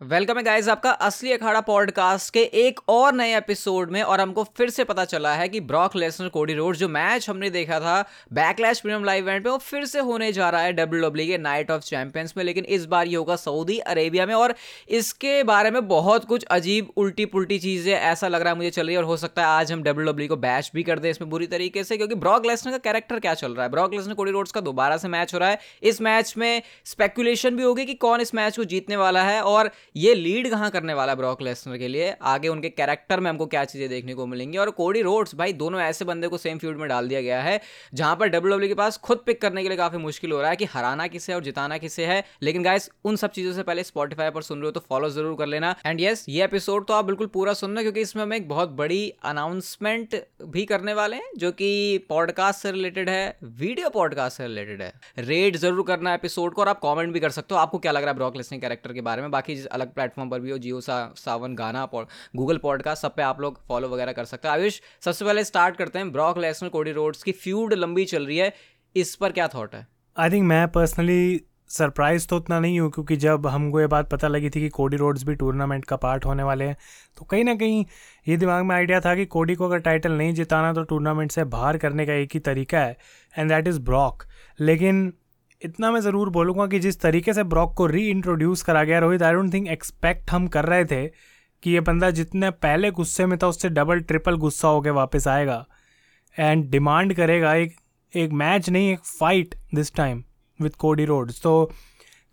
Welcome है guys आपका असली अखाड़ा पॉडकास्ट के एक और नए एपिसोड में और हमको फिर से पता चला है कि ब्रॉक लेसनर कोडी रोड, जो मैच हमने देखा था बैकलैश प्रीमियम लाइव इवेंट में, वो फिर से होने जा रहा है डब्ल्यू डब्ल्यू के नाइट ऑफ़ चैंपियंस में, लेकिन इस बार ये होगा सऊदी अरेबिया में और इसके बारे में बहुत कुछ अजीब उल्टी पुल्टी चीज़ें ऐसा लग रहा है मुझे चल रही है और हो सकता है आज हम डब्ल्यू डब्ल्यू को बैच भी कर दें इसमें बुरी तरीके से, क्योंकि ब्रॉक लेसनर का कैरेक्टर क्या चल रहा है? ब्रॉक लेसनर कोडी रोड्स का दोबारा से मैच हो रहा है। इस मैच में स्पेकुलेशन भी होगी कि कौन इस मैच को जीतने वाला है और ये लीड कहाँ करने वाला ब्रॉक लेसनर के लिए? आगे उनके कैरेक्टर में हमको क्या चीज़ें देखने को मिलेंगी? और कोडी रोड्स, भाई, दोनों ऐसे बंदे को सेम फ्यूड में डाल दिया गया है, जहाँ पर डब्ल्यू e के पास खुद पिक करने के लिए काफ़ी मुश्किल हो रहा है कि हराना किसे और जिताना किसे है। लेकिन गाइस उन सब चीज़ों से पहले स्पॉटीफाई पर सुन रहे हो तो फॉलो ज़रूर कर लेना। एंड यस ये एपिसोड तो आप बिल्कुल पूरा सुनना क्योंकि इसमें हम एक बहुत बड़ी अनाउंसमेंट भी करने वाले हैं, जो कि पॉडकास्ट से रिलेटेड है वीडियो पॉडकास्ट से रिलेटेड है। रेड ज़रूर करना एपिसोड को और आप कॉमेंट भी कर सकते हो। आपको क्या लग रहा है ब्रॉक लिस्टिंग कैरेक्टर के बारे में? बाकी अलग प्लेटफॉर्म पर भी हो, जियो सा, सावन गाना गूगल पॉडकास्ट सब पे आप लोग फॉलो वगैरह कर सकते हैं। आयुष, सबसे पहले स्टार्ट करते हैं ब्रॉक लेसनर कोडी रोड्स की फ्यूड लंबी चल रही है, इस पर क्या थॉट है? आई थिंक मैं पर्सनली सरप्राइज़ तो उतना नहीं हूँ, क्योंकि जब हमको ये बात पता लगी थी कि कोडी रोड्स भी टूर्नामेंट का पार्ट होने वाले हैं तो कहीं ना कहीं ये दिमाग में आइडिया था कि कोडी को अगर टाइटल नहीं जिताना तो टूर्नामेंट से बाहर करने का एक ही तरीका है एंड दैट इज़ ब्रॉक लेकिन इतना मैं ज़रूर बोलूँगा कि जिस तरीके से ब्रॉक को री इंट्रोड्यूस करा गया, Rohit I don't think expect हम कर रहे थे कि ये बंदा जितने पहले गुस्से में था, उससे डबल ट्रिपल गुस्सा होकर वापस आएगा। एंड डिमांड करेगा एक एक मैच नहीं, एक fight this time with Cody Rhodes तो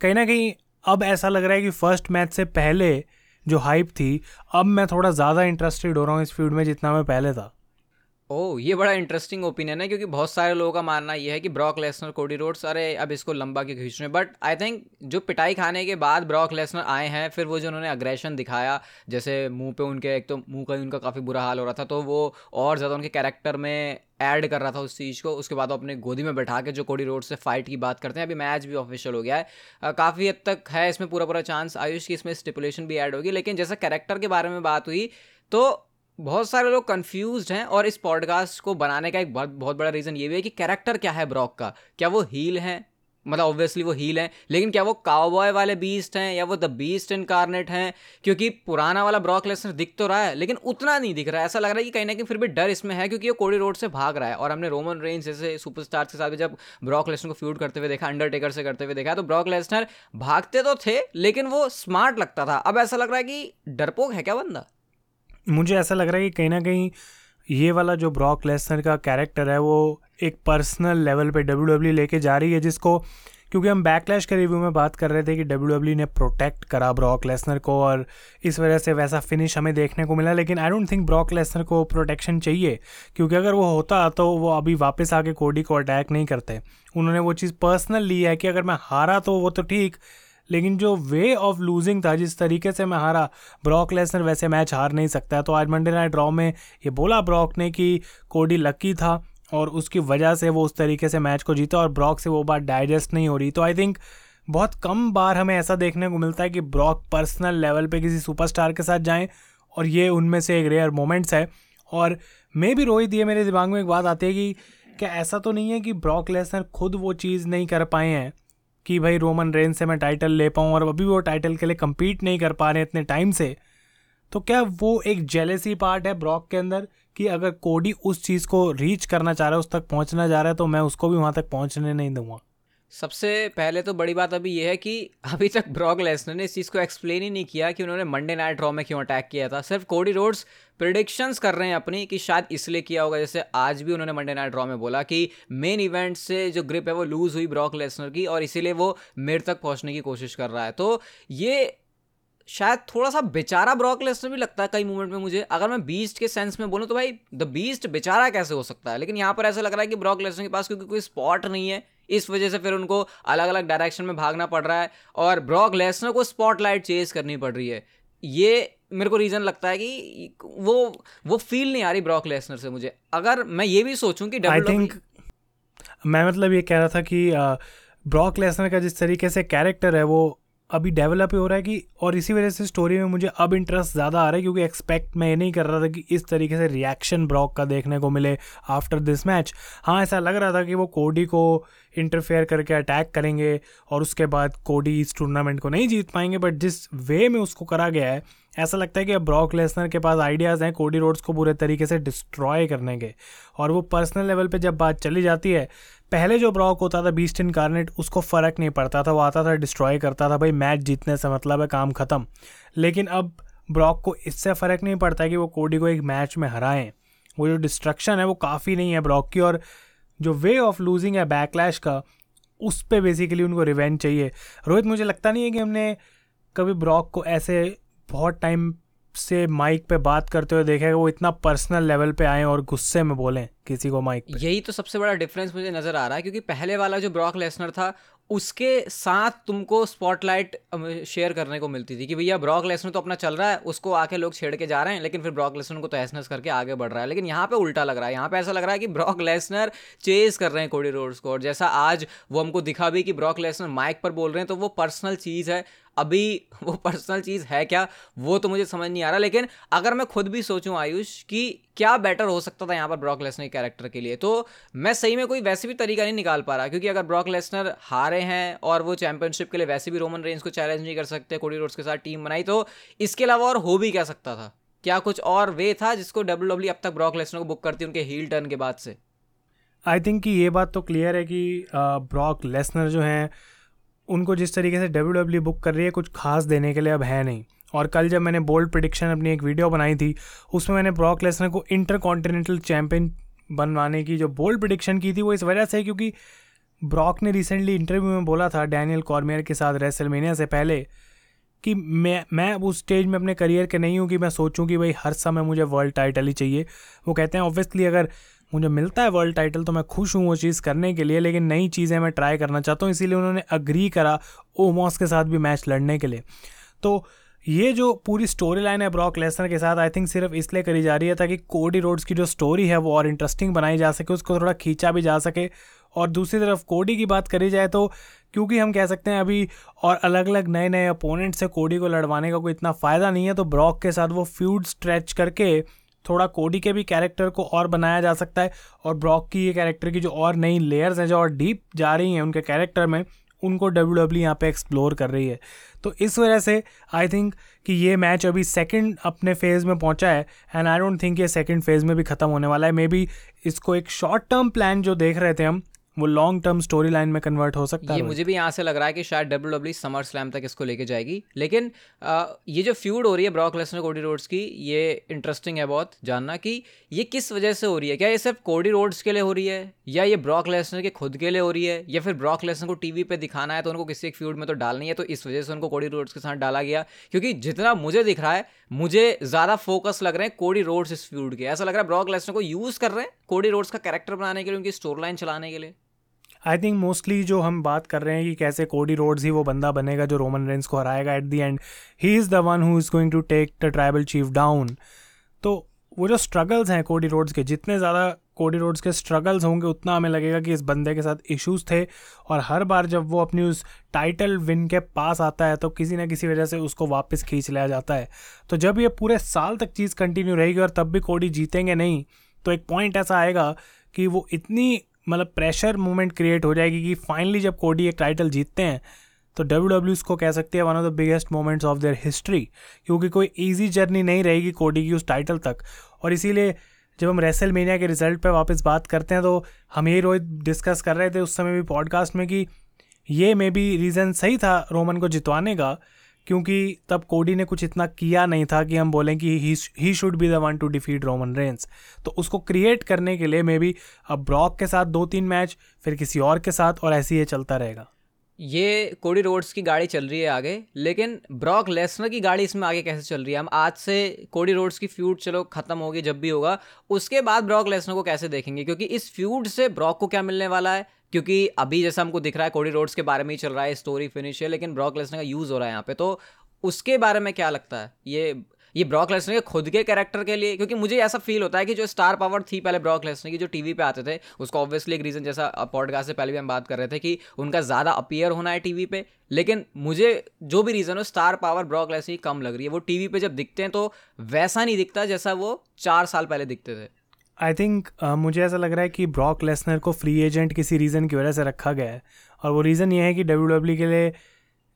कहीं ना कहीं अब ऐसा लग रहा है कि फ़र्स्ट मैच से पहले जो हाइप थी, अब मैं थोड़ा ज़्यादा इंटरेस्टेड हो रहा हूँ इस फ़ील्ड में जितना मैं पहले था। ओह, ये बड़ा इंटरेस्टिंग ओपिनियन है, क्योंकि बहुत सारे लोगों का मानना ये है कि ब्रॉक लेसनर कोडी रोड्स अरे, अब इसको लंबा क्यों खींच रहे बट आई थिंक जो पिटाई खाने के बाद ब्रॉक लेसनर आए हैं, फिर वो जो उन्होंने अग्रेशन दिखाया, जैसे मुँह पे उनके, एक तो मुँह का उनका काफ़ी बुरा हाल हो रहा था तो वो और ज़्यादा उनके कैरेक्टर में ऐड कर रहा था उस चीज़ को, उसके बाद वो अपने गोदी में बैठा के जो कोडी रोड से फाइट की बात करते हैं, अभी मैच भी ऑफिशियल हो गया है। काफ़ी हद तक है इसमें पूरा पूरा चांस आयुष की इसमें स्टिपुलेशन भी ऐड होगी, लेकिन जैसे कैरेक्टर के बारे में बात हुई तो बहुत सारे लोग कंफ्यूज हैं और इस पॉडकास्ट को बनाने का एक बहुत बहुत बड़ा रीज़न ये भी है कि कैरेक्टर क्या है ब्रॉक का? क्या वो हील है? मतलब ऑब्वियसली वो हील हैं, लेकिन क्या वो काउबॉय वाले बीस्ट हैं या वो द बीस्ट इनकारनेट हैं? क्योंकि पुराना वाला ब्रॉक लेसनर दिख तो रहा है, लेकिन उतना नहीं दिख रहा है। ऐसा लग रहा है कि कहीं ना कहीं फिर भी डर इसमें है क्योंकि वो कोडी रोड से भाग रहा है और हमने रोमन रेंज जैसे सुपरस्टार के साथ भी जब ब्रॉक लेसनर को फ्यूड करते हुए देखा अंडरटेकर से करते हुए देखा तो ब्रॉक लेसनर भागते तो थे, लेकिन वो स्मार्ट लगता था। अब ऐसा लग रहा है कि डरपोक है क्या बंदा? मुझे ऐसा लग रहा है कि कहीं ना कहीं ये वाला जो ब्रॉक लेसनर का कैरेक्टर है, वो एक पर्सनल लेवल पे डब्ल्यू डब्ल्यू e लेके जा रही है, जिसको क्योंकि हम बैकलैश के रिव्यू में बात कर रहे थे कि डब्ल्यू डब्ल्यू e ने प्रोटेक्ट करा ब्रॉक लेसनर को और इस वजह से वैसा फिनिश हमें देखने को मिला, लेकिन I don't think Brock Lesnar को प्रोटेक्शन चाहिए, क्योंकि अगर वो होता तो वो अभी वापस आके कोडी को अटैक नहीं करते। उन्होंने वो चीज़ पर्सनल ली है कि अगर मैं हारा तो वो तो ठीक लेकिन जो वे ऑफ़ लूजिंग था, जिस तरीके से मैं हारा ब्रॉक लेसनर वैसे मैच हार नहीं सकता है। तो आज मंडे नाइट ड्रॉ में ये बोला ब्रॉक ने कि कोडी लकी था और उसकी वजह से वो उस तरीके से मैच को जीता और ब्रॉक से वो बात डाइजेस्ट नहीं हो रही। तो आई थिंक बहुत कम बार हमें ऐसा देखने को मिलता है कि ब्रॉक पर्सनल लेवल पे किसी सुपरस्टार के साथ जाएँ और ये उनमें से एक रेयर मोमेंट्स है। और मे भी रोहित, ये मेरे दिमाग में एक बात आती है कि क्या ऐसा तो नहीं है कि ब्रॉक लेसनर खुद वो चीज़ नहीं कर पाए हैं? कि भाई रोमन रेन से मैं टाइटल ले पाऊँ और अभी वो टाइटल के लिए कम्पीट नहीं कर पा रहे इतने टाइम से तो क्या वो एक जेलेसी पार्ट है ब्रॉक के अंदर कि अगर कोडी उस चीज़ को रीच करना चाह रहा है, उस तक पहुँचना चाह रहा है तो मैं उसको भी वहाँ तक पहुँचने नहीं दूँगा? सबसे पहले तो बड़ी बात अभी यह है कि अभी तक ब्रॉक लेसनर ने इस चीज़ को एक्सप्लेन ही नहीं किया कि उन्होंने मंडे नाइट ड्रॉ में क्यों अटैक किया था। सिर्फ़ कोडी रोड्स प्रिडिक्शंस कर रहे हैं अपनी कि शायद इसलिए किया होगा, जैसे आज भी उन्होंने मंडे नाइट ड्रॉ में बोला कि मेन इवेंट से जो ग्रिप है वो लूज़ हुई ब्रॉक लेसनर की और इसीलिए वो मेर तक पहुँचने की कोशिश कर रहा है। तो ये शायद थोड़ा सा बेचारा ब्रॉक लेसनर भी लगता है कई मोमेंट में मुझे। अगर मैं बीस्ट के सेंस में बोलूँ तो भाई द बीस्ट बेचारा कैसे हो सकता है? लेकिन यहाँ पर ऐसा लग रहा है कि ब्रॉक लेसनर के पास क्योंकि कोई स्पॉट नहीं है इस वजह से फिर उनको अलग अलग डायरेक्शन में भागना पड़ रहा है और ब्रॉक लेसनर को स्पॉटलाइट चेज करनी पड़ रही है। ये मेरे को रीज़न लगता है कि वो वो फील नहीं आ रही ब्रॉक लेसनर से मुझे। अगर मैं ये भी सोचूं कि आई थिंक मैं मतलब ये कह रहा था कि ब्रॉक लेसनर का जिस तरीके से कैरेक्टर है वो अभी डेवलप हो रहा है कि, और इसी वजह से स्टोरी में मुझे अब इंटरेस्ट ज़्यादा आ रहा है क्योंकि एक्सपेक्ट मैं ये नहीं कर रहा था कि इस तरीके से रिएक्शन ब्रॉक का देखने को मिले आफ्टर दिस मैच हाँ ऐसा लग रहा था कि वो कोडी को इंटरफेयर करके अटैक करेंगे और उसके बाद कोडी इस टूर्नामेंट को नहीं जीत पाएँगे बट जिस वे में उसको करा गया है ऐसा लगता है कि अब ब्रॉक लेसनर के पास आइडियाज़ हैं, कोडी रोड्स को पूरे तरीके से डिस्ट्रॉय करने के। और वो पर्सनल लेवल पे जब बात चली जाती है, पहले जो ब्रॉक होता था बीस्ट इन कार्नेट उसको फ़र्क नहीं पड़ता था, वो आता था डिस्ट्रॉय करता था, भाई मैच जीतने से मतलब है, काम ख़त्म। लेकिन अब ब्रॉक को इससे फ़र्क नहीं पड़ता कि वो कोडी को एक मैच में हराएँ। वो जो डिस्ट्रक्शन है, वो काफ़ी नहीं है ब्रॉक की, और जो वे ऑफ़ लूजिंग है बैकलैश का, उस पर बेसिकली उनको रिवेंज चाहिए। रोहित, मुझे लगता नहीं है कि हमने कभी ब्रॉक को ऐसे बहुत टाइम से माइक पे बात करते हुए देखा, वो इतना पर्सनल लेवल पे आए और गुस्से में बोलें किसी को माइक पे। यही तो सबसे बड़ा डिफरेंस मुझे नज़र आ रहा है, क्योंकि पहले वाला जो ब्रॉक लेसनर था, उसके साथ तुमको स्पॉटलाइट शेयर करने को मिलती थी कि भैया ब्रॉक लेसनर तो अपना चल रहा है, उसको आके लोग छेड़ के जा रहे हैं, लेकिन फिर ब्रॉक लेसनर को तहस करके आगे बढ़ रहा है। लेकिन यहाँ पे उल्टा लग रहा है, यहाँ पे ऐसा लग रहा है कि ब्रॉक लेसनर चेज कर रहे हैं कोडी रोड्स को, और जैसा आज वो हमको दिखा भी कि ब्रॉक लेसनर माइक पर बोल रहे हैं तो वो पर्सनल चीज़ है अभी वो पर्सनल चीज़ है क्या? वो तो मुझे समझ नहीं आ रहा, लेकिन अगर मैं खुद भी सोचूं आयुष, कि क्या बेटर हो सकता था यहाँ पर ब्रॉक लेसनर कैरेक्टर के लिए? तो मैं सही में कोई वैसे भी तरीका नहीं निकाल पा रहा, क्योंकि अगर ब्रॉक लेसनर हारे हैं और वो चैंपियनशिप के लिए वैसे भी रोमन रेंज को चैलेंज नहीं कर सकते कोडी रोड्स के साथ टीम बनाई तो इसके अलावा और हो भी क्या सकता था? क्या कुछ और वे था जिसको डब्ल्यू डब्ल्यू अब तक ब्रॉक लेसनर को बुक करती उनके हील टर्न के बाद से? आई थिंक कि ये बात तो क्लियर है कि ब्रॉक लेसनर जो हैं उनको जिस तरीके से डब्ल्यू डब्ल्यू बुक कर रही है, कुछ खास देने के लिए अब है नहीं। और कल जब मैंने बोल्ड प्रडिक्शन अपनी एक वीडियो बनाई थी, उसमें मैंने ब्रॉक लेसनर को इंटर कॉन्टिनेंटल चैम्पियन बनवाने की जो बोल्ड प्रडिक्शन की थी, वो इस वजह से क्योंकि ब्रॉक ने रिसेंटली इंटरव्यू में बोला था डैनियल कॉर्मियर के साथ रेसलमेनिया से पहले कि मैं मैं उस स्टेज में अपने करियर के नहीं हूँ कि मैं सोचूं कि भाई हर समय मुझे वर्ल्ड टाइटल ही चाहिए। वो कहते हैं ऑब्वियसली अगर मुझे मिलता है वर्ल्ड टाइटल तो मैं खुश हूँ वो चीज़ करने के लिए, लेकिन नई चीज़ें मैं ट्राई करना चाहता हूँ, इसीलिए उन्होंने अग्री करा ओमॉस के साथ भी मैच लड़ने के लिए। तो ये जो पूरी स्टोरी लाइन है ब्रॉक लेसनर के साथ आई थिंक सिर्फ़ इसलिए करी जा रही है ताकि कोडी रोड्स की जो स्टोरी है वो और इंटरेस्टिंग बनाई जा सके, उसको थोड़ा खींचा भी जा सके। और दूसरी तरफ़ कोडी की बात करी जाए तो क्योंकि हम कह सकते हैं अभी और अलग अलग नए नए अपोनेंट से कोडी को लड़वाने का कोई इतना फ़ायदा नहीं है तो ब्रॉक के साथ वो फ्यूड स्ट्रेच करके थोड़ा कोडी के भी कैरेक्टर को और बनाया जा सकता है और ब्रॉक की ये कैरेक्टर की जो और नई लेयर्स हैं, जो और डीप जा रही हैं उनके कैरेक्टर में, उनको डब्ल्यू डब्ल्यू यहाँ पे एक्सप्लोर कर रही है। तो इस वजह से आई थिंक कि ये मैच अभी सेकंड अपने फ़ेज़ में पहुँचा है एंड आई डोंट थिंक ये सेकंड फ़ेज़ में भी ख़त्म होने वाला है। मे बी इसको एक शॉर्ट टर्म प्लान जो देख रहे थे हम वो लॉन्ग टर्म स्टोरी लाइन में कन्वर्ट हो सकता है ये मुझे भी यहाँ से लग रहा है कि शायद डब्ल्यू डब्ल्यू समर स्लैम तक इसको लेके जाएगी। लेकिन आ, ये जो फ्यूड हो रही है ब्रॉक लेसनर कोडी रोड्स की ये इंटरेस्टिंग है बहुत जानना कि ये किस वजह से हो रही है? क्या ये सिर्फ़ कोडी रोड्स के लिए हो रही है? या ये ब्रॉक लेसनर के खुद के लिए हो रही है? या फिर ब्रॉक लेसनर को टीवी पे दिखाना है तो उनको किसी एक फ्यूड में तो डालनी है तो इस वजह से उनको कोडी रोड्स के साथ डाला गया? क्योंकि जितना मुझे दिख रहा है मुझे ज़्यादा फोकस लग रहे हैं कोडी रोड्स इस फ्यूड के। ऐसा लग रहा है ब्रॉक लेसनर को यूज़ कर रहे हैं कोडी रोड्स का कैरेक्टर बनाने के लिए उनकी स्टोर लाइन चलाने के लिए। आई थिंक मोस्टली जो हम बात कर रहे हैं कि कैसे कोडी रोड्स ही वो बंदा बनेगा जो रोमन रेंस को हराएगा at the end he is the one who is going to take the tribal chief down तो वो जो स्ट्रगल्स हैं कोडी रोड्स के, जितने ज़्यादा कोडी रोड्स के स्ट्रगल्स होंगे, उतना हमें लगेगा कि इस बंदे के साथ इश्यूज़ थे। और हर बार जब वो अपनी उस टाइटल विन के पास आता है तो किसी ना किसी वजह से उसको वापस खींच लिया जाता है। तो जब ये पूरे साल तक चीज़ कंटिन्यू रहेगी और तब भी कोडी जीतेंगे नहीं तो एक पॉइंट ऐसा आएगा कि वो इतनी मतलब प्रेशर मोमेंट क्रिएट हो जाएगी कि फाइनली जब कोडी एक टाइटल जीतते हैं तो डब्ल्यू डब्ल्यू इसको कह सकती है one of the biggest moments of their history क्योंकि कोई ईजी जर्नी नहीं रहेगी कोडी की उस टाइटल तक। और इसीलिए जब हम रेसल मीनिया के रिज़ल्ट पर वापस बात करते हैं तो हम यही रोहित डिस्कस कर रहे थे उस समय भी पॉडकास्ट में कि ये मे बी रीज़न सही था रोमन को जितवाने का क्योंकि तब कोडी ने कुछ इतना किया नहीं था कि हम बोलें कि he should be the one to defeat Roman Reigns तो उसको क्रिएट करने के लिए मे बी अब ब्रॉक के साथ दो तीन मैच फिर किसी और के साथ और ऐसे ही चलता रहेगा। ये कोडी रोड्स की गाड़ी चल रही है आगे, लेकिन ब्रॉक लेसनर की गाड़ी इसमें आगे कैसे चल रही है? हम आज से कोडी रोड्स की फ्यूड चलो खत्म होगी जब भी होगा, उसके बाद ब्रॉक लेसनर को कैसे देखेंगे? क्योंकि इस फ्यूड से ब्रॉक को क्या मिलने वाला है? क्योंकि अभी जैसा हमको दिख रहा है, कोडी रोड्स के बारे में ही चल रहा है स्टोरी फिनिश है, लेकिन ब्रॉक लेसनर का यूज़ हो रहा है यहाँ पे। तो उसके बारे में क्या लगता है? ये ये ब्रॉक लेसनर के खुद के कैरेक्टर के लिए क्योंकि मुझे ऐसा फील होता है कि जो स्टार पावर थी पहले ब्रॉक लेसनर की जो टीवी पे आते थे उसका ऑब्वियसली एक रीज़न जैसा पॉडकास्ट से पहले भी हम बात कर रहे थे कि उनका ज़्यादा अपियर होना है टीवी पे लेकिन मुझे जो भी रीज़न हो स्टार पावर ब्रॉक लेसनर कम लग रही है। वो टीवी पे जब दिखते हैं तो वैसा नहीं दिखता जैसा वो चार साल पहले दिखते थे। आई थिंक uh, मुझे ऐसा लग रहा है कि ब्रॉक लेसनर को फ्री एजेंट किसी रीज़न की वजह से रखा गया है। और वो रीज़न ये है कि डब्ल्यू डब्ल्यू के लिए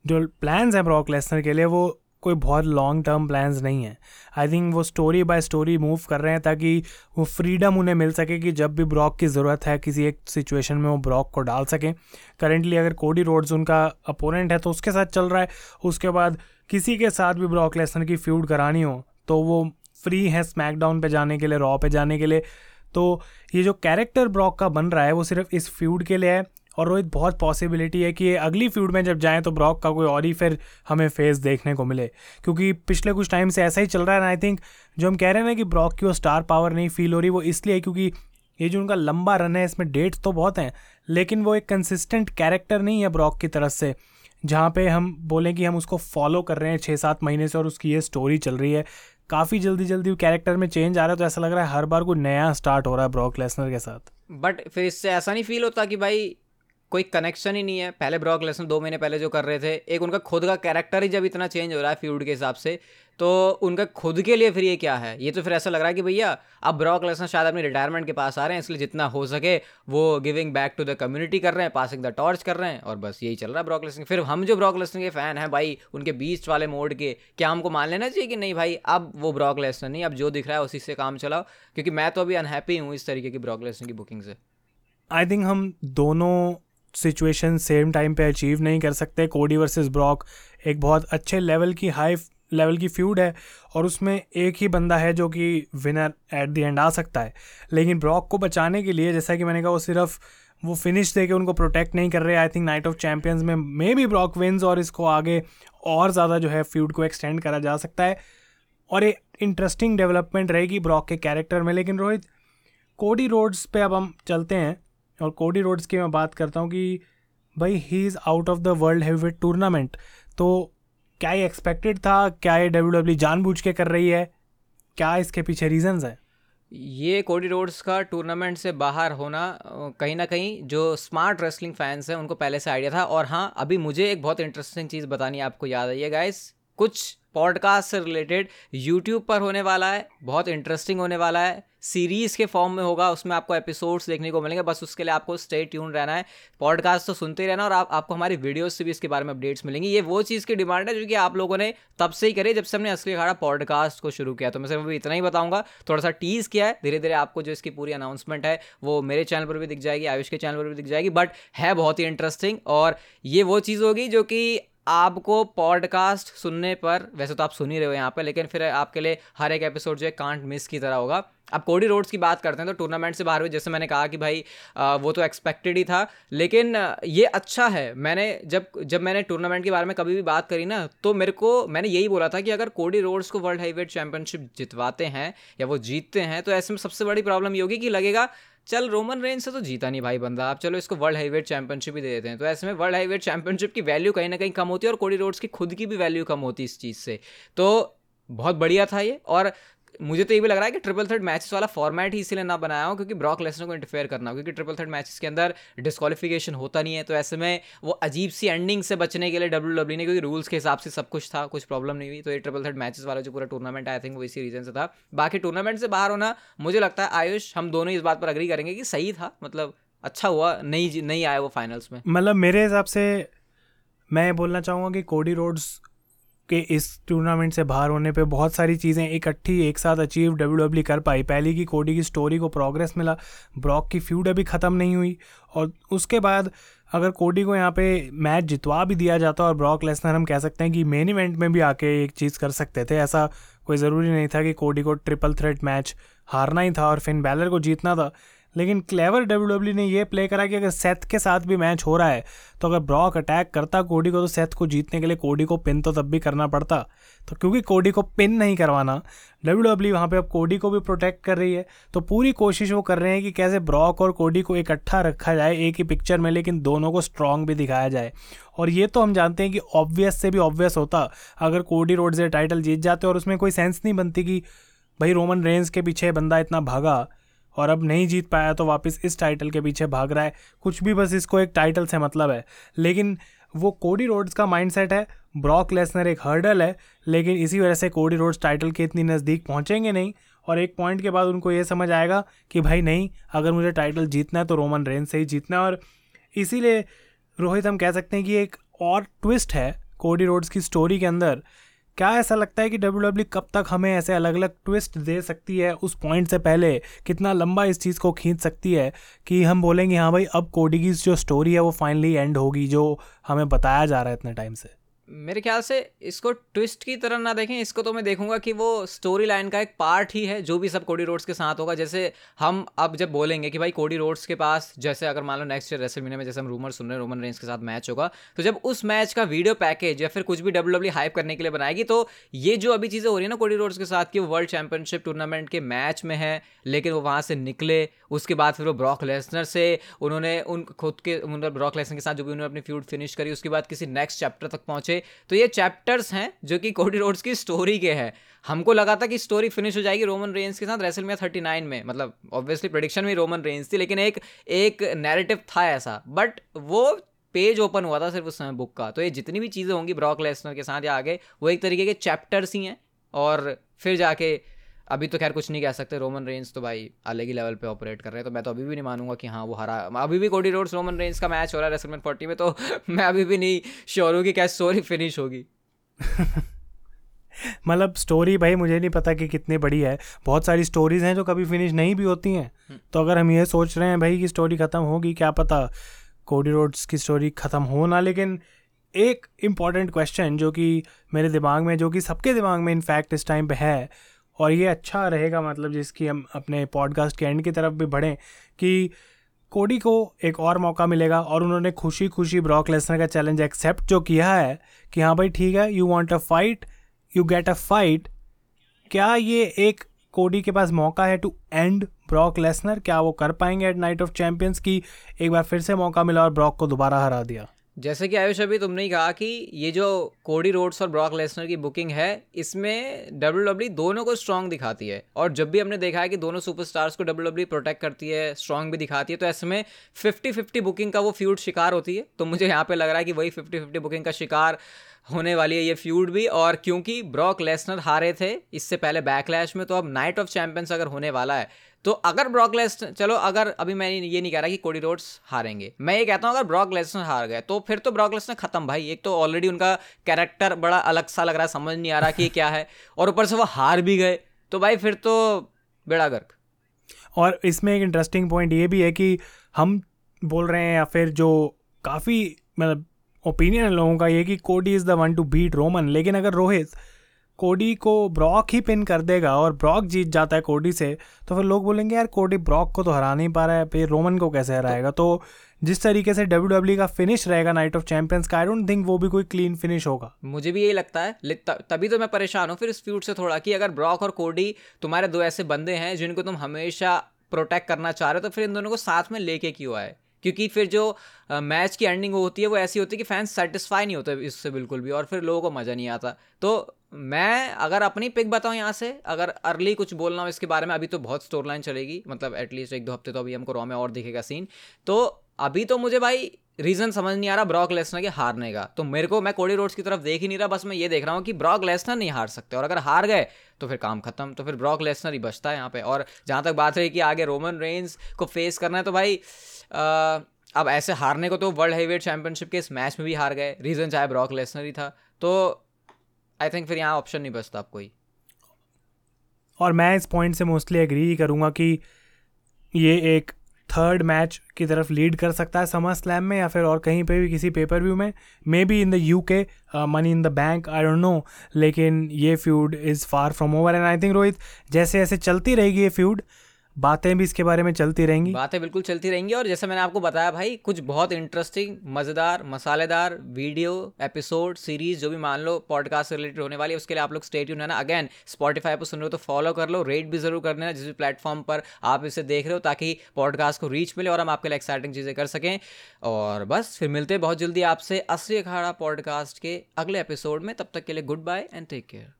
जो प्लान्स हैं ब्रॉक लेसनर के लिए वो कोई बहुत लॉन्ग टर्म प्लान्स नहीं है। आई थिंक वो स्टोरी बाय स्टोरी मूव कर रहे हैं ताकि वो फ्रीडम उन्हें मिल सके कि जब भी ब्रॉक की ज़रूरत है, किसी एक सिचुएशन में वो ब्रॉक को डाल सकें। करेंटली अगर कोडी रोड्स उनका अपोनेंट है तो उसके साथ चल रहा है। उसके बाद किसी के साथ भी ब्रॉक लेसनर की फ्यूड करानी हो तो वो फ्री है स्मैकडाउन पे जाने के लिए रॉ पे जाने के लिए। तो ये जो कैरेक्टर ब्रॉक का बन रहा है, वो सिर्फ़ इस फ्यूड के लिए है। और रोहित, बहुत पॉसिबिलिटी है कि ये अगली फ्यूड में जब जाएँ तो ब्रॉक का कोई और ही फिर हमें फेस देखने को मिले। क्योंकि पिछले कुछ टाइम से ऐसा ही चल रहा है ना आई थिंक जो हम कह रहे हैं ना कि ब्रॉक की वो स्टार पावर नहीं फील हो रही, वो इसलिए क्योंकि ये जो उनका लंबा रन है, इसमें डेट्स तो बहुत हैं, लेकिन वो एक कंसिस्टेंट कैरेक्टर नहीं है ब्रॉक की तरफ़ से, जहाँ पे हम बोलें कि हम उसको फॉलो कर रहे हैं छः सात महीने से और उसकी ये स्टोरी चल रही है। काफ़ी जल्दी जल्दी कैरेक्टर में चेंज आ रहा है तो ऐसा लग रहा है हर बार कोई नया स्टार्ट हो रहा है ब्रॉक लेसनर के साथ। बट फिर इससे ऐसा नहीं फील होता कि भाई कोई कनेक्शन ही नहीं है। पहले ब्रॉक लेसन दो महीने पहले जो कर रहे थे, एक उनका खुद का कैरेक्टर ही जब इतना चेंज हो रहा है फ्यूड के हिसाब से तो उनका खुद के लिए फिर ये क्या है? ये तो फिर ऐसा लग रहा है कि भैया, अब ब्रॉक लेसन शायद अपनी रिटायरमेंट के पास आ रहे हैं, इसलिए जितना हो सके वो giving back to the community कर रहे हैं पासिंग द टॉर्च कर रहे हैं, और बस यही चल रहा है ब्रॉक लेसन फिर हम जो ब्रॉक लेसन के फ़ैन हैं भाई, उनके बीच वाले मोड के, क्या हमको मान लेना चाहिए कि नहीं भाई, अब वो ब्रॉक लेसन नहीं, अब जो दिख रहा है उसी से काम चलाओ, क्योंकि मैं तो अभी अनहैप्पी हूँ इस तरीके की ब्रॉक लेसन की बुकिंग से। आई थिंक हम दोनों सिचुएशन सेम टाइम पे अचीव नहीं कर सकते। कोडी वर्सेस ब्रॉक एक बहुत अच्छे लेवल की हाई लेवल की फ्यूड है और उसमें एक ही बंदा है जो कि विनर एट द एंड आ सकता है। लेकिन ब्रॉक को बचाने के लिए जैसा कि मैंने कहा वो सिर्फ़ वो फिनिश दे के उनको प्रोटेक्ट नहीं कर रहे। I think Night of Champions में मे बी ब्रॉक विन्स और इसको आगे और ज़्यादा जो है फ्यूड को एक्सटेंड करा जा सकता है। और ये इंटरेस्टिंग डेवलपमेंट रहेगी ब्रॉक के कैरेक्टर में। लेकिन रोहित कोडी रोड्स पे अब हम चलते हैं। और कोडी रोड्स की मैं बात करता हूँ कि भाई he is out of the world heavyweight tournament तो क्या ये एक्सपेक्टेड था? क्या ये डब्ल्यू डब्ल्यू जानबूझ के कर रही है? क्या इसके पीछे रीजंस हैं? ये कोडी रोड्स का टूर्नामेंट से बाहर होना कहीं ना कहीं जो स्मार्ट रेसलिंग फैंस हैं, उनको पहले से आइडिया था। और हाँ अभी मुझे एक बहुत इंटरेस्टिंग चीज़ बतानी आपको याद आई है गाइस कुछ पॉडकास्ट से रिलेटेड यूट्यूब पर होने वाला है, बहुत इंटरेस्टिंग होने वाला है। सीरीज़ के फॉर्म में होगा, उसमें आपको एपिसोड्स देखने को मिलेंगे, बस उसके लिए आपको स्टे ट्यून रहना है। पॉडकास्ट तो सुनते ही रहना और आप, आपको हमारी वीडियोस से भी इसके बारे में अपडेट्स मिलेंगी। ये वो चीज़ की डिमांड है जो कि आप लोगों ने तब से ही करी जब से हमने असली अखाड़ा पॉडकास्ट को शुरू किया। तो मैं सिर्फ़ अभी इतना ही बताऊँगा थोड़ा सा टीज़ किया है धीरे धीरे आपको जो इसकी पूरी अनाउंसमेंट है, वो मेरे चैनल पर भी दिख जाएगी, आयुष के चैनल पर भी दिख जाएगी बट है बहुत ही इंटरेस्टिंग और ये वो चीज़ होगी जो कि आपको पॉडकास्ट सुनने पर वैसे तो आप सुन ही रहे हो यहाँ पर लेकिन फिर आपके लिए हर एक एपिसोड जो है कांट मिस की तरह होगा। अब कोडी रोड्स की बात करते हैं तो टूर्नामेंट से बाहर हुई जैसे मैंने कहा कि भाई आ, वो तो एक्सपेक्टेड ही था लेकिन ये अच्छा है। मैंने जब जब मैंने टूर्नामेंट के बारे में कभी भी बात करी ना तो मेरे को मैंने यही बोला था कि अगर कोडी रोड्स को वर्ल्ड हाईवेट चैंपियनशिप जितवाते हैं या वो जीतते हैं तो ऐसे में सबसे बड़ी प्रॉब्लम ये होगी कि लगेगा चल रोमन रेंज से तो जीता नहीं भाई बंदा। आप चलो इसको वर्ल्ड हाईवेट चैंपियनशिप ही दे देते हैं। तो ऐसे में वर्ल्ड हाईवेट चैंपियनशिप की वैल्यू कहीं ना कहीं कम होती है और कोडी रोड्स की खुद की भी वैल्यू कम होती है इस चीज़ से। तो बहुत बढ़िया था ये और मुझे तो ये भी लग रहा है कि ट्रिपल थर्ड मैचेस वाला फॉर्मेट ही इसीलिए ना बनाया हो, क्योंकि ब्रॉक लेसनर को इंटरफेयर करना हो, क्योंकि ट्रिपल थर्ड मैचेस के अंदर डिस्कालिफिकेशन होता नहीं है तो ऐसे में वो अजीब सी एंडिंग से बचने के लिए डब्ल्यू डब्ल्यू e ने, क्योंकि रूल्स के हिसाब से सब कुछ था, कुछ प्रॉब्लम नहीं हुई तो ये ट्रिपल थर्ड मैचेस वाला जो पूरा टूर्नामेंट आई थिंक वो इसी रीजन से था। बाकी टूर्नामेंट से बाहर होना, मुझे लगता है आयुष, हम दोनों इस बात पर अग्री करेंगे कि सही था मतलब अच्छा हुआ, नहीं नहीं आया वो फाइनल्स में। मतलब मेरे हिसाब से मैं बोलना चाहूँगा कि कोडी रोड्स के इस टूर्नामेंट से बाहर होने पे बहुत सारी चीज़ें इकट्ठी एक साथ अचीव डब्ल्यू डब्ल्यू कर पाई। पहली की कोडी की स्टोरी को प्रोग्रेस मिला ब्रॉक की फ्यूड अभी ख़त्म नहीं हुई और उसके बाद अगर कोडी को यहाँ पे मैच जितवा भी दिया जाता और ब्रॉक लेसनर हम कह सकते हैं कि मेन इवेंट में भी आके एक चीज़ कर सकते थे। ऐसा कोई ज़रूरी नहीं था कि कोडी को ट्रिपल थ्रेट मैच हारना ही था और फिन बैलर को जीतना था। लेकिन क्लेवर डब्ल्यू ने ये प्ले करा कि अगर सेथ के साथ भी मैच हो रहा है तो अगर ब्रॉक अटैक करता कोडी को तो सेथ को जीतने के लिए कोडी को पिन तो तब भी करना पड़ता। तो क्योंकि कोडी को पिन नहीं करवाना डब्ल्यू डब्ल्यू वहाँ पर अब कोडी को भी प्रोटेक्ट कर रही है तो पूरी कोशिश वो कर रहे हैं कि कैसे ब्रॉक और कोडी को इकट्ठा रखा जाए एक ही पिक्चर में, लेकिन दोनों को स्ट्रॉन्ग भी दिखाया जाए। और ये तो हम जानते हैं कि ऑब्वियस से भी ऑब्वियस होता, अगर कोडी रोड से टाइटल जीत जाते और उसमें कोई सेंस नहीं बनती कि भाई रोमन रेंज के पीछे बंदा इतना भागा और अब नहीं जीत पाया तो वापस इस टाइटल के पीछे भाग रहा है। कुछ भी बस इसको एक टाइटल से मतलब है। लेकिन वो कोडी रोड्स का माइंडसेट है ब्रॉक लेसनर एक हर्डल है, लेकिन इसी वजह से कोडी रोड्स टाइटल के इतनी नज़दीक पहुँचेंगे नहीं। और एक पॉइंट के बाद उनको ये समझ आएगा कि भाई नहीं, अगर मुझे टाइटल जीतना है तो रोमन रेन से ही जीतना है। और इसीलिए रोहित हम कह सकते हैं कि एक और ट्विस्ट है कोडी रोड्स की स्टोरी के अंदर क्या ऐसा लगता है कि डब्ल्यू डब्ल्यू कब तक हमें ऐसे अलग अलग ट्विस्ट दे सकती है? उस पॉइंट से पहले कितना लंबा इस चीज़ को खींच सकती है कि हम बोलेंगे हाँ भाई, अब कोडी की जो स्टोरी है वो फाइनली एंड होगी, जो हमें बताया जा रहा है इतने टाइम से. मेरे ख्याल से इसको ट्विस्ट की तरह ना देखें। इसको तो मैं देखूँगा कि वो स्टोरी लाइन का एक पार्ट ही है, जो भी सब कोडी रोड्स के साथ होगा। जैसे हम अब जब बोलेंगे कि भाई कोडी रोड्स के पास, जैसे अगर मान लो नेक्स्ट ईयर रेसल में जैसे हम रूमर सुन रहे हैं रोमन रेंज के साथ मैच होगा तो जब उस मैच का वीडियो पैकेज या फिर कुछ भी डब्ल्यू डब्ल्यू हाइप करने के लिए बनाएगी तो ये जो अभी चीज़ें हो रही है ना कोडी रोड्स के साथ कि वो वर्ल्ड चैंपियनशिप टूर्नामेंट के मैच में है, लेकिन वो वहाँ से निकले, उसके बाद फिर वो ब्रॉक लेसनर से उन्होंने उन खुद के ब्रॉक लेसनर के साथ जो भी उन्होंने अपनी फ्यूड फिनिश करी, उसके बाद किसी नेक्स्ट चैप्टर तक पहुँचे तो ये चैप्टर्स हैं जो कि कोडी रोड्स की स्टोरी के हैं। हमको लगा था कि स्टोरी फिनिश हो जाएगी रोमन रेंज के साथ रेसल में थर्टी नाइन में। मतलब ऑब्वियसली प्रडिक्शन में रोमन रेंज थी, लेकिन एक एक नैरेटिव था ऐसा। बट वो पेज ओपन हुआ था सिर्फ़ उस समय बुक का। तो ये जितनी भी चीज़ें होंगी ब्रॉक लेसनर के साथ या आगे, वो एक तरीके के चैप्टर्स ही हैं। और फिर जाके अभी तो खैर कुछ नहीं कह सकते रोमन रेंज तो भाई अलग ही लेवल पे ऑपरेट कर रहे हैं तो मैं तो अभी भी नहीं मानूँगा कि हाँ वो हरा अभी भी कोडी रोड्स रोमन रेंज का मैच हो रहा है रेसलमेंट फोर्टी में तो मैं अभी भी नहीं श्योर हूँ कि क्या स्टोरी फिनिश होगी। मतलब स्टोरी भाई मुझे नहीं पता कि कितनी बड़ी है। बहुत सारी स्टोरीज हैं जो कभी फिनिश नहीं भी होती हैं। हम्म। तो अगर हम ये सोच रहे हैं भाई कि स्टोरी ख़त्म होगी क्या पता कोडी रोड्स की स्टोरी ख़त्म हो ना लेकिन एक इंपॉर्टेंट क्वेश्चन जो कि मेरे दिमाग में जो कि सबके दिमाग में इनफैक्ट इस टाइम पे है और ये अच्छा रहेगा मतलब जिसकी हम अपने पॉडकास्ट के एंड की तरफ़ भी बढ़ें, कि कोडी को एक और मौका मिलेगा और उन्होंने खुशी खुशी ब्रॉक लेसनर का चैलेंज एक्सेप्ट जो किया है, कि हाँ भाई ठीक है you want a fight you get a fight क्या ये एक कोडी के पास मौका है टू एंड ब्रॉक लेसनर क्या वो कर पाएँगे एट नाइट ऑफ़ चैंपियंस की एक बार फिर से मौका मिला और ब्रॉक को दोबारा हरा दिया? जैसे कि आयुष, अभी तुमने ही कहा कि ये जो कोडी रोड्स और ब्रॉक लेसनर की बुकिंग है, इसमें डब्ल्यू डब्ल्यू दोनों को स्ट्रॉन्ग दिखाती है। और जब भी हमने देखा है कि दोनों सुपरस्टार्स को डब्ल्यू डब्ल्यू प्रोटेक्ट करती है स्ट्रॉन्ग भी दिखाती है तो ऐसे में फिफ्टी फिफ्टी बुकिंग का वो फ्यूड शिकार होती है। तो मुझे यहाँ पर लग रहा है कि वही फिफ्टी फिफ्टी बुकिंग का शिकार होने वाली है ये फ्यूड भी। और क्योंकि ब्रॉक लेसनर हारे थे, इससे पहले बैकलैश में तो अब नाइट ऑफ़ चैंपियंस अगर होने वाला है तो अगर ब्रॉक लेसनर चलो अगर अभी मैं ये नहीं कह रहा कि कोडी रोड्स हारेंगे, मैं ये कहता हूँ अगर ब्रॉक लेसनर हार गए तो फिर तो ब्रॉक लेसनर खत्म भाई। एक तो ऑलरेडी उनका कैरेक्टर बड़ा अलग सा लग रहा है, समझ नहीं आ रहा कि क्या है। और ऊपर से वो हार भी गए तो भाई फिर तो बेड़ा गर्क। और इसमें एक इंटरेस्टिंग पॉइंट ये भी है कि हम बोल रहे हैं या फिर जो काफ़ी मतलब ओपिनियन है लोगों का, ये कि Cody is the one to beat Roman लेकिन अगर रोहित कोडी को ब्रॉक ही पिन कर देगा और ब्रॉक जीत जाता है कोडी से तो फिर लोग बोलेंगे, यार, कोडी ब्रॉक को तो हरा नहीं पा रहा है, फिर रोमन को कैसे हराएगा? तो जिस तरीके से डब्ल्यू डब्ल्यू का फिनिश रहेगा नाइट ऑफ़ चैंपियंस का आई डोंट थिंक वो भी कोई क्लीन फिनिश होगा। मुझे भी यही लगता है तभी तो मैं परेशान हूँ, फिर इस फ्यूड से थोड़ा कि अगर ब्रॉक और कोडी तुम्हारे दो ऐसे बंदे हैं जिनको तुम हमेशा प्रोटेक्ट करना चाह रहे हो तो फिर इन दोनों को साथ में लेके क्यों आए? क्योंकि फिर जो मैच की एंडिंग होती है, वो ऐसी होती है कि फैंस सेटिस्फाई नहीं होते इससे बिल्कुल भी और फिर लोगों को मज़ा नहीं आता। तो मैं अगर अपनी पिक बताऊँ यहाँ से, अगर अर्ली कुछ बोलना हो इसके बारे में, अभी तो बहुत स्टोर लाइन चलेगी मतलब एटलीस्ट एक दो हफ़्ते तो अभी हमको रॉ में और दिखेगा सीन तो अभी तो मुझे भाई रीज़न समझ नहीं आ रहा ब्रॉक लेसनर के हारने का। तो मेरे को, मैं कोडी रोड्स की तरफ़ देख ही नहीं रहा, बस मैं ये देख रहा हूँ कि ब्रॉक लेसनर नहीं हार सकते और अगर हार गए तो फिर काम खत्म। तो फिर ब्रॉक लेसनर ही बचता है यहाँ पे और जहाँ तक बात रही कि आगे रोमन रेंज को फेस करना है तो भाई अब ऐसे हारने को तो वर्ल्ड हेवीवेट चैंपियनशिप के इस मैच में भी हार गए। रीज़न चाहे ब्रॉक लेसनर ही था। तो आई थिंक फिर यहाँ ऑप्शन नहीं बचता आपको ही और मैं इस पॉइंट से मोस्टली एग्री करूँगा कि ये एक थर्ड मैच की तरफ़ लीड कर सकता है समर स्लैम में या फिर और कहीं पे भी, किसी पेपर व्यू में। Maybe in the U K money in the bank I don't know लेकिन ये feud is far from over and I think Rohit जैसे जैसे चलती रहेगी ये फ्यूड बातें भी इसके बारे में चलती रहेंगी। बातें बिल्कुल चलती रहेंगी और जैसे मैंने आपको बताया भाई, कुछ बहुत इंटरेस्टिंग मज़ेदार, मसालेदार वीडियो एपिसोड सीरीज़ जो भी मान लो पॉडकास्ट से रिलेटेड होने वाली है, उसके लिए आप लोग स्टेट यून है ना। अगेन स्पॉटीफाई पर सुन रहे हो तो फॉलो कर लो रेट भी ज़रूर कर लेना जिस भी प्लेटफॉर्म पर आप इसे देख रहे हो ताकि पॉडकास्ट को रीच मिले और हम आपके लिए एक्साइटिंग चीज़ें कर सकें। और बस, फिर मिलते हैं बहुत जल्दी आपसे। असली अखाड़ा पॉडकास्ट के अगले एपिसोड में। तब तक के लिए good bye and take care